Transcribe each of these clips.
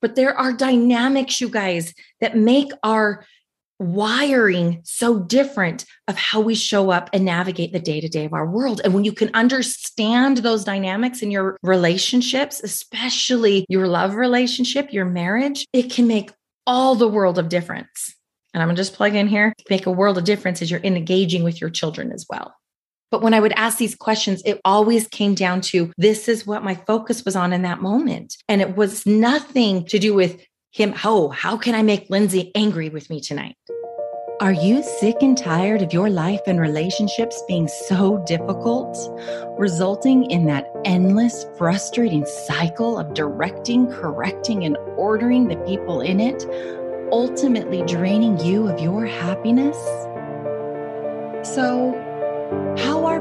But there are dynamics, you guys, that make our wiring so different of how we show up and navigate the day to day of our world. And when you can understand those dynamics in your relationships, especially your love relationship, your marriage, it can make all the world of difference. And I'm gonna just plug in here, make a world of difference as you're engaging with your children as well. But when I would ask these questions, it always came down to this is what my focus was on in that moment. And it was nothing to do with him, oh, how can I make Lindsay angry with me tonight? Are you sick and tired of your life and relationships being so difficult, resulting in that endless, frustrating cycle of directing, correcting, and ordering the people in it, ultimately draining you of your happiness? So,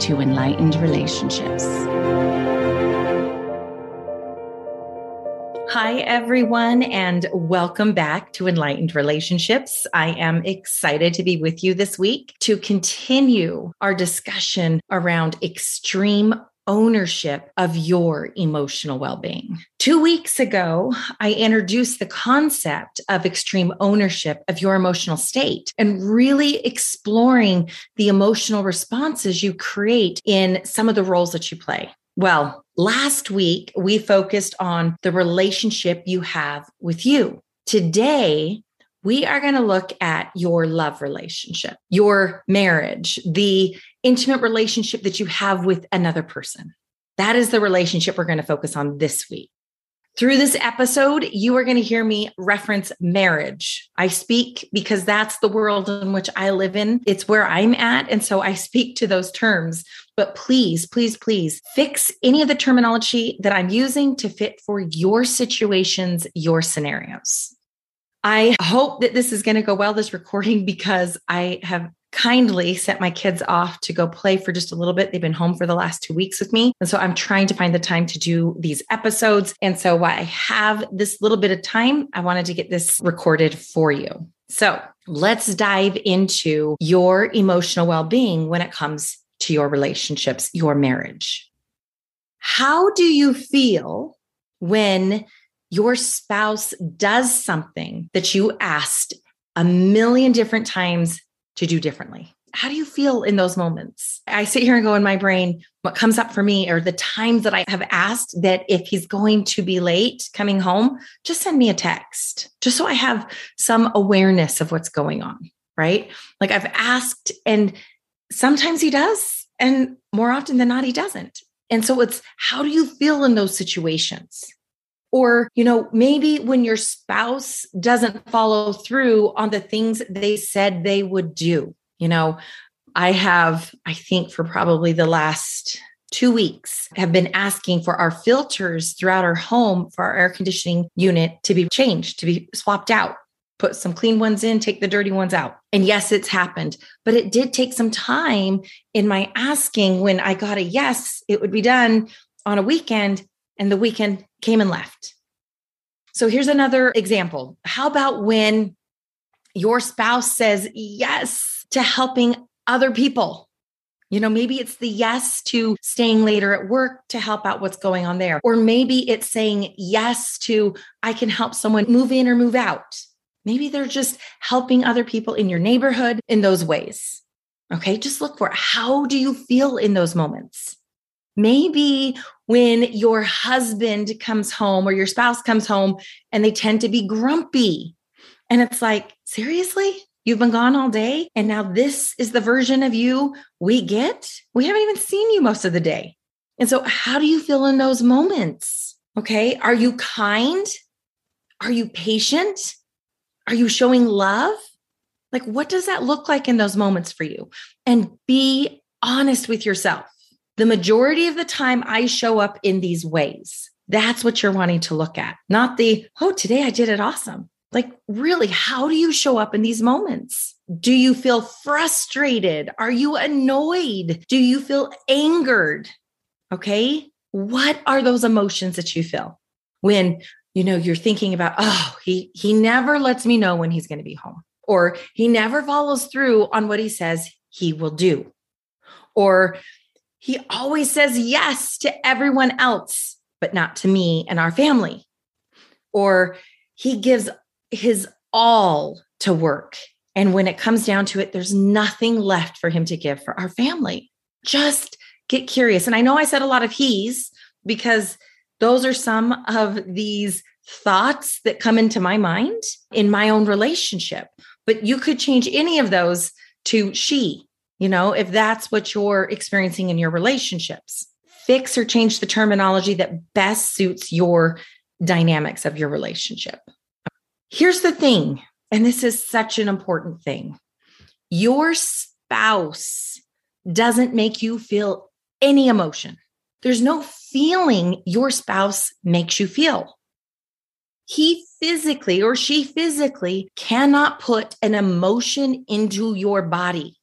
to Enlightened Relationships. Hi, everyone, and welcome back to Enlightened Relationships. I am excited to be with you this week to continue our discussion around extreme ownership of your emotional well being. Two weeks ago, I introduced the concept of extreme ownership of your emotional state and really exploring the emotional responses you create in some of the roles that you play. Well, last week we focused on the relationship you have with you. Today, we are going to look at your love relationship, your marriage, the intimate relationship that you have with another person. That is the relationship we're going to focus on this week. Through this episode, you are going to hear me reference marriage. I speak because that's the world in which I live in. It's where I'm at. And so I speak to those terms. But please, please, please fix any of the terminology that I'm using to fit for your situations, your scenarios. I hope that this is going to go well, this recording, because I have kindly sent my kids off to go play for just a little bit. They've been home for the last two weeks with me. And so I'm trying to find the time to do these episodes. And so while I have this little bit of time, I wanted to get this recorded for you. So let's dive into your emotional well being when it comes to your relationships, your marriage. How do you feel when your spouse does something that you asked a million different times to do differently. How do you feel in those moments? I sit here and go in my brain, what comes up for me are the times that I have asked that if he's going to be late coming home, just send me a text, just so I have some awareness of what's going on, right? Like I've asked, and sometimes he does, and more often than not, he doesn't. And so it's how do you feel in those situations? Or, you know, maybe when your spouse doesn't follow through on the things they said they would do. You know, I have, I think for probably the last two weeks have been asking for our filters throughout our home for our air conditioning unit to be changed, to be swapped out, put some clean ones in, take the dirty ones out. And yes, it's happened, but it did take some time in my asking when I got a yes, it would be done on a weekend and the weekend came and left. So here's another example. How about when your spouse says yes to helping other people? You know, maybe it's the yes to staying later at work to help out what's going on there. Or maybe it's saying yes to, I can help someone move in or move out. Maybe they're just helping other people in your neighborhood in those ways. Okay, just look for it. how do you feel in those moments? Maybe when your husband comes home or your spouse comes home and they tend to be grumpy. And it's like, seriously? You've been gone all day. And now this is the version of you we get? We haven't even seen you most of the day. And so, how do you feel in those moments? Okay. Are you kind? Are you patient? Are you showing love? Like, what does that look like in those moments for you? And be honest with yourself. The majority of the time, I show up in these ways. That's what you're wanting to look at, not the, oh, today I did it awesome. Like, really, how do you show up in these moments? Do you feel frustrated? Are you annoyed? Do you feel angered? Okay. What are those emotions that you feel when you know you're thinking about, oh, he he never lets me know when he's going to be home, or he never follows through on what he says he will do, or he always says yes to everyone else, but not to me and our family, or he gives his all to work. And when it comes down to it, there's nothing left for him to give for our family. Just get curious. And I know I said a lot of he's because those are some of these thoughts that come into my mind in my own relationship. But you could change any of those to she, you know, if that's what you're experiencing in your relationships. Fix or change the terminology that best suits your dynamics of your relationship. Here's the thing, and this is such an important thing your spouse doesn't make you feel any emotion. There's no feeling your spouse makes you feel. He physically or she physically cannot put an emotion into your body.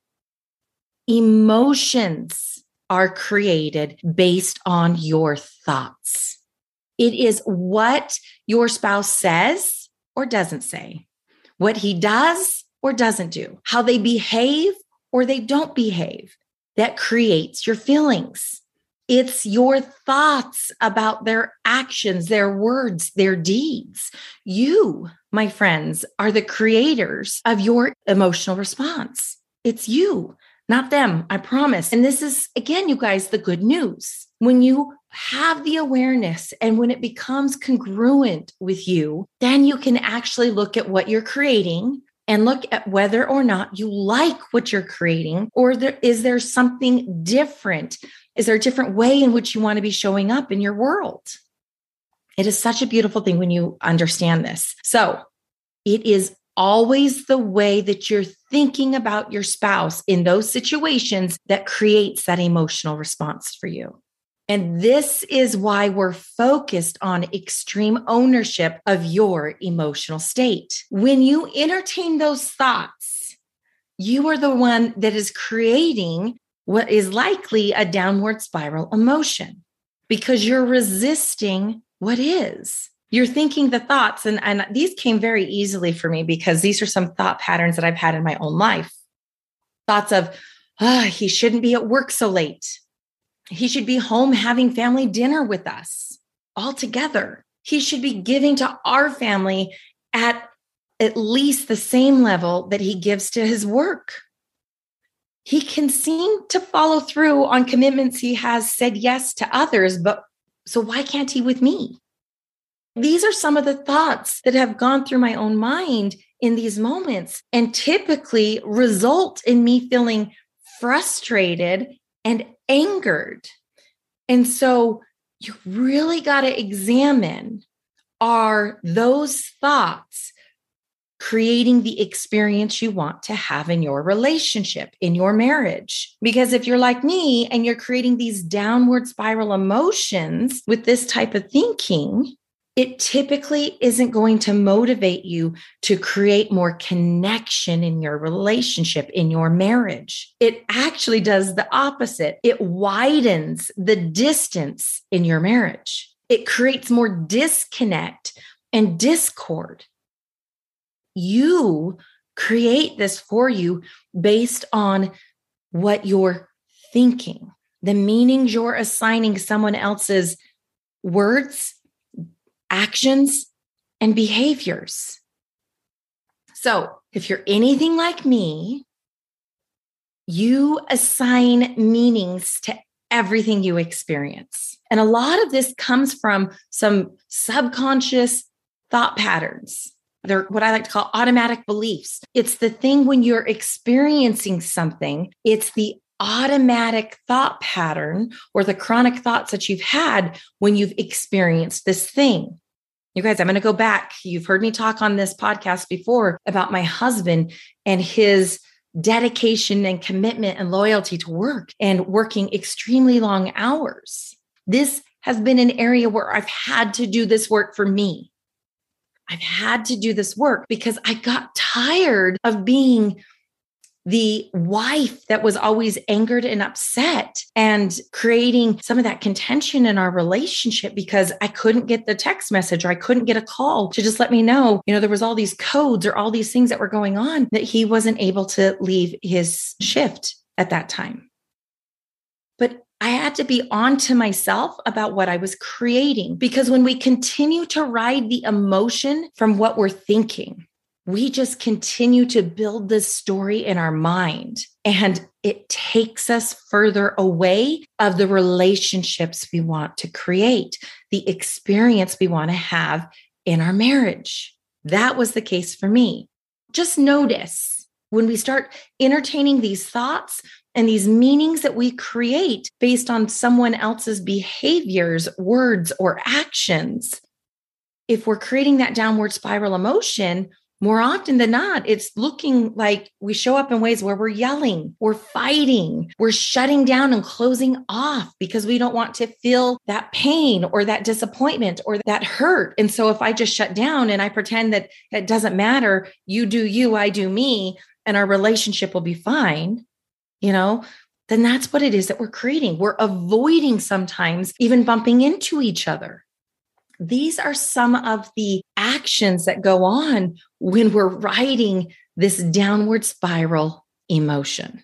Emotions are created based on your thoughts. It is what your spouse says or doesn't say, what he does or doesn't do, how they behave or they don't behave that creates your feelings. It's your thoughts about their actions, their words, their deeds. You, my friends, are the creators of your emotional response. It's you, not them, I promise. And this is, again, you guys, the good news. When you have the awareness and when it becomes congruent with you, then you can actually look at what you're creating and look at whether or not you like what you're creating or there, is there something different is there a different way in which you want to be showing up in your world it is such a beautiful thing when you understand this so it is always the way that you're thinking about your spouse in those situations that creates that emotional response for you and this is why we're focused on extreme ownership of your emotional state. When you entertain those thoughts, you are the one that is creating what is likely a downward spiral emotion because you're resisting what is. You're thinking the thoughts, and, and these came very easily for me because these are some thought patterns that I've had in my own life. Thoughts of, oh, he shouldn't be at work so late he should be home having family dinner with us all together. He should be giving to our family at at least the same level that he gives to his work. He can seem to follow through on commitments he has said yes to others, but so why can't he with me? These are some of the thoughts that have gone through my own mind in these moments and typically result in me feeling frustrated and angered. And so you really got to examine are those thoughts creating the experience you want to have in your relationship, in your marriage? Because if you're like me and you're creating these downward spiral emotions with this type of thinking, it typically isn't going to motivate you to create more connection in your relationship, in your marriage. It actually does the opposite. It widens the distance in your marriage, it creates more disconnect and discord. You create this for you based on what you're thinking, the meanings you're assigning someone else's words actions, and behaviors. So, if you're anything like me, you assign meanings to everything you experience. And a lot of this comes from some subconscious thought patterns. They're what I like to call automatic beliefs. It's the thing when you're experiencing something, it's the automatic thought pattern or the chronic thoughts that you've had when you've experienced this thing. You guys, I'm going to go back. You've heard me talk on this podcast before about my husband and his dedication and commitment and loyalty to work and working extremely long hours. This has been an area where I've had to do this work for me. I've had to do this work because I got tired of being the wife that was always angered and upset and creating some of that contention in our relationship because I couldn't get the text message or I couldn't get a call to just let me know, you know, there was all these codes or all these things that were going on that he wasn't able to leave his shift at that time. But I had to be on to myself about what I was creating because when we continue to ride the emotion from what we're thinking, we just continue to build this story in our mind and it takes us further away of the relationships we want to create, the experience we want to have in our marriage. That was the case for me. Just notice when we start entertaining these thoughts and these meanings that we create based on someone else's behaviors, words, or actions. If we're creating that downward spiral emotion, more often than not, it's looking like we show up in ways where we're yelling, we're fighting, we're shutting down and closing off because we don't want to feel that pain or that disappointment or that hurt. And so if I just shut down and I pretend that it doesn't matter, you do you, I do me, and our relationship will be fine, you know, then that's what it is that we're creating. We're avoiding sometimes even bumping into each other. These are some of the actions that go on when we're riding this downward spiral emotion.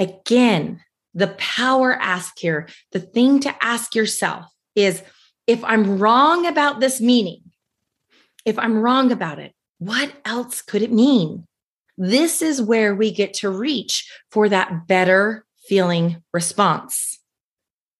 Again, the power ask here, the thing to ask yourself is if I'm wrong about this meaning, if I'm wrong about it, what else could it mean? This is where we get to reach for that better feeling response.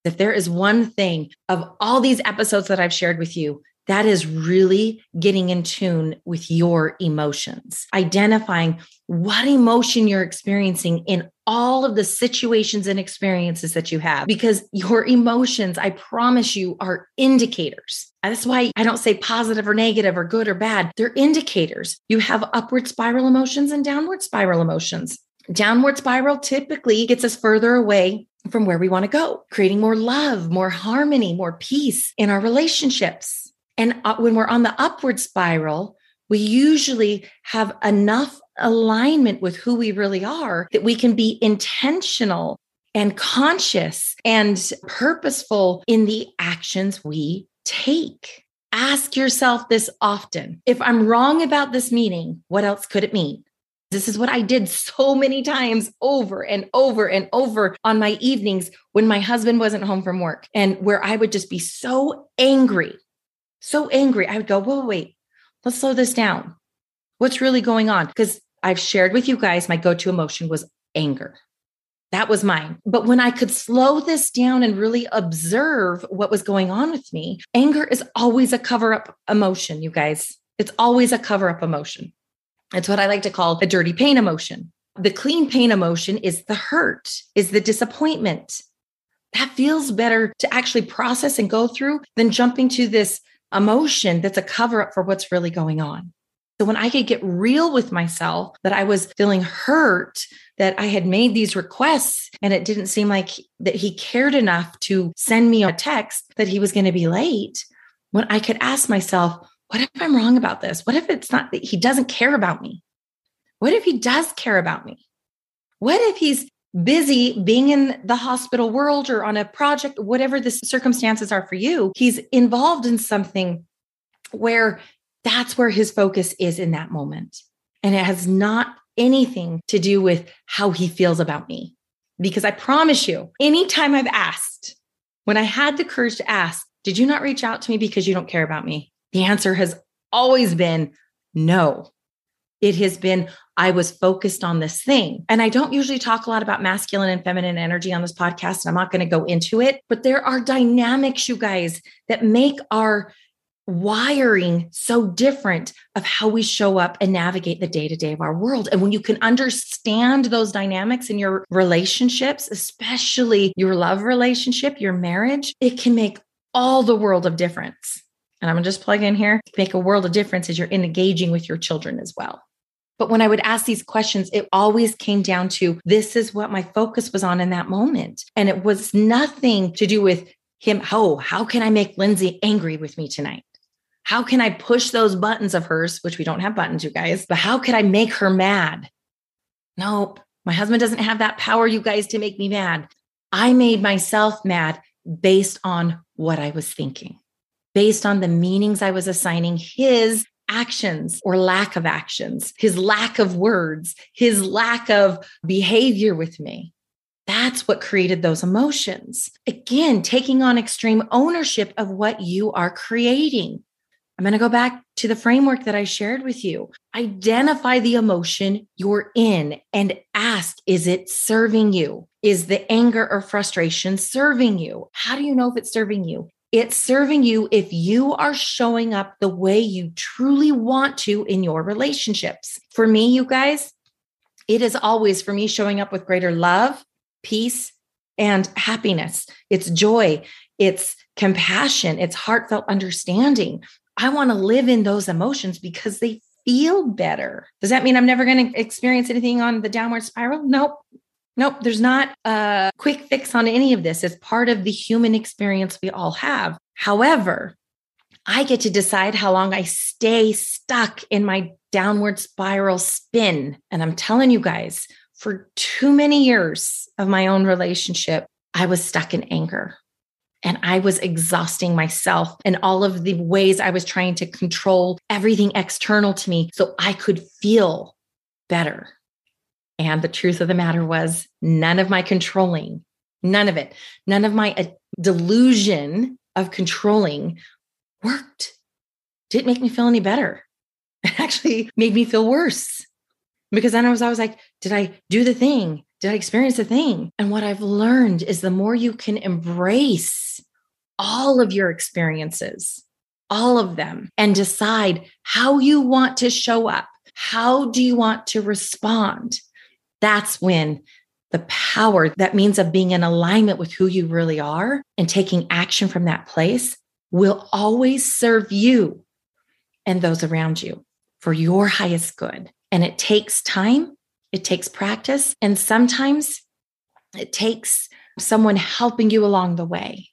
If there is one thing of all these episodes that I've shared with you, that is really getting in tune with your emotions, identifying what emotion you're experiencing in all of the situations and experiences that you have, because your emotions, I promise you, are indicators. That's why I don't say positive or negative or good or bad. They're indicators. You have upward spiral emotions and downward spiral emotions. Downward spiral typically gets us further away from where we want to go, creating more love, more harmony, more peace in our relationships. And uh, when we're on the upward spiral, we usually have enough alignment with who we really are that we can be intentional and conscious and purposeful in the actions we take. Ask yourself this often. If I'm wrong about this meaning, what else could it mean? This is what I did so many times over and over and over on my evenings when my husband wasn't home from work and where I would just be so angry, so angry. I would go, whoa, wait, let's slow this down. What's really going on? Because I've shared with you guys, my go to emotion was anger. That was mine. But when I could slow this down and really observe what was going on with me, anger is always a cover up emotion, you guys. It's always a cover up emotion. It's what I like to call a dirty pain emotion. The clean pain emotion is the hurt, is the disappointment. That feels better to actually process and go through than jumping to this emotion that's a cover up for what's really going on. So when I could get real with myself that I was feeling hurt, that I had made these requests and it didn't seem like that he cared enough to send me a text that he was going to be late, when I could ask myself, what if I'm wrong about this? What if it's not that he doesn't care about me? What if he does care about me? What if he's busy being in the hospital world or on a project, whatever the circumstances are for you? He's involved in something where that's where his focus is in that moment. And it has not anything to do with how he feels about me. Because I promise you, anytime I've asked, when I had the courage to ask, did you not reach out to me because you don't care about me? The answer has always been no. It has been, I was focused on this thing. And I don't usually talk a lot about masculine and feminine energy on this podcast. And I'm not going to go into it, but there are dynamics, you guys, that make our wiring so different of how we show up and navigate the day to day of our world. And when you can understand those dynamics in your relationships, especially your love relationship, your marriage, it can make all the world of difference and I'm gonna just plug in here, make a world of difference as you're engaging with your children as well. But when I would ask these questions, it always came down to this is what my focus was on in that moment. And it was nothing to do with him. Oh, how can I make Lindsay angry with me tonight? How can I push those buttons of hers, which we don't have buttons, you guys, but how could I make her mad? Nope. My husband doesn't have that power, you guys, to make me mad. I made myself mad based on what I was thinking, based on the meanings I was assigning his actions or lack of actions, his lack of words, his lack of behavior with me. That's what created those emotions. Again, taking on extreme ownership of what you are creating. I'm going to go back to the framework that I shared with you. Identify the emotion you're in and ask, is it serving you? Is the anger or frustration serving you? How do you know if it's serving you? It's serving you if you are showing up the way you truly want to in your relationships. For me, you guys, it is always for me showing up with greater love, peace, and happiness. It's joy, it's compassion, it's heartfelt understanding. I want to live in those emotions because they feel better. Does that mean I'm never going to experience anything on the downward spiral? Nope. Nope. There's not a quick fix on any of this. It's part of the human experience we all have. However, I get to decide how long I stay stuck in my downward spiral spin. And I'm telling you guys, for too many years of my own relationship, I was stuck in anger and I was exhausting myself and all of the ways I was trying to control everything external to me so I could feel better. And the truth of the matter was, none of my controlling, none of it, none of my uh, delusion of controlling worked. Didn't make me feel any better. It actually made me feel worse because then I was always like, did I do the thing? Did I experience the thing? And what I've learned is the more you can embrace all of your experiences, all of them, and decide how you want to show up, how do you want to respond? That's when the power that means of being in alignment with who you really are and taking action from that place will always serve you and those around you for your highest good. And it takes time, it takes practice, and sometimes it takes someone helping you along the way.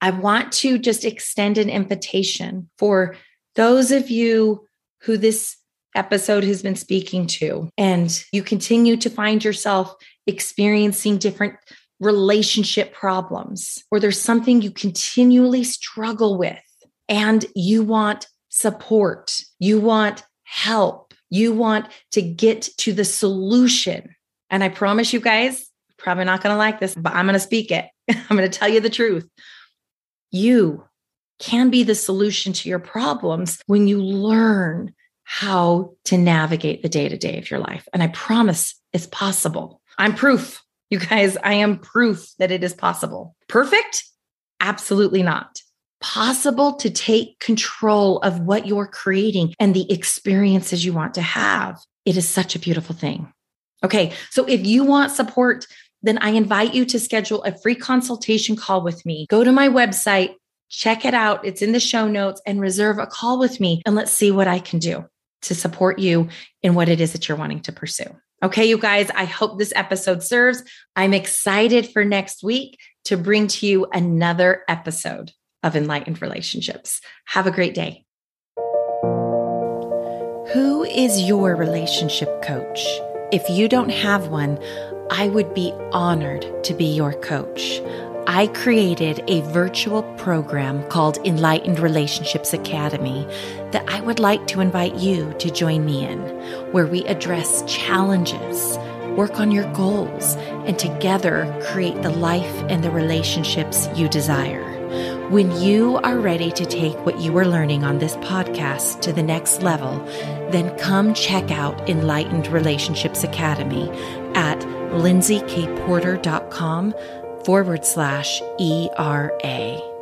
I want to just extend an invitation for those of you who this episode has been speaking to, and you continue to find yourself experiencing different relationship problems, or there's something you continually struggle with, and you want support, you want help you want to get to the solution. And I promise you guys, probably not going to like this, but I'm going to speak it. I'm going to tell you the truth. You can be the solution to your problems when you learn how to navigate the day to day of your life. And I promise it's possible. I'm proof. You guys, I am proof that it is possible. Perfect? Absolutely not possible to take control of what you're creating and the experiences you want to have. It is such a beautiful thing. Okay, so if you want support, then I invite you to schedule a free consultation call with me. Go to my website, check it out. It's in the show notes and reserve a call with me and let's see what I can do to support you in what it is that you're wanting to pursue. Okay, you guys, I hope this episode serves. I'm excited for next week to bring to you another episode of enlightened relationships. Have a great day. Who is your relationship coach? If you don't have one, I would be honored to be your coach. I created a virtual program called Enlightened Relationships Academy that I would like to invite you to join me in, where we address challenges, work on your goals, and together create the life and the relationships you desire. When you are ready to take what you are learning on this podcast to the next level, then come check out Enlightened Relationships Academy at lindsaykporter.com forward slash ERA.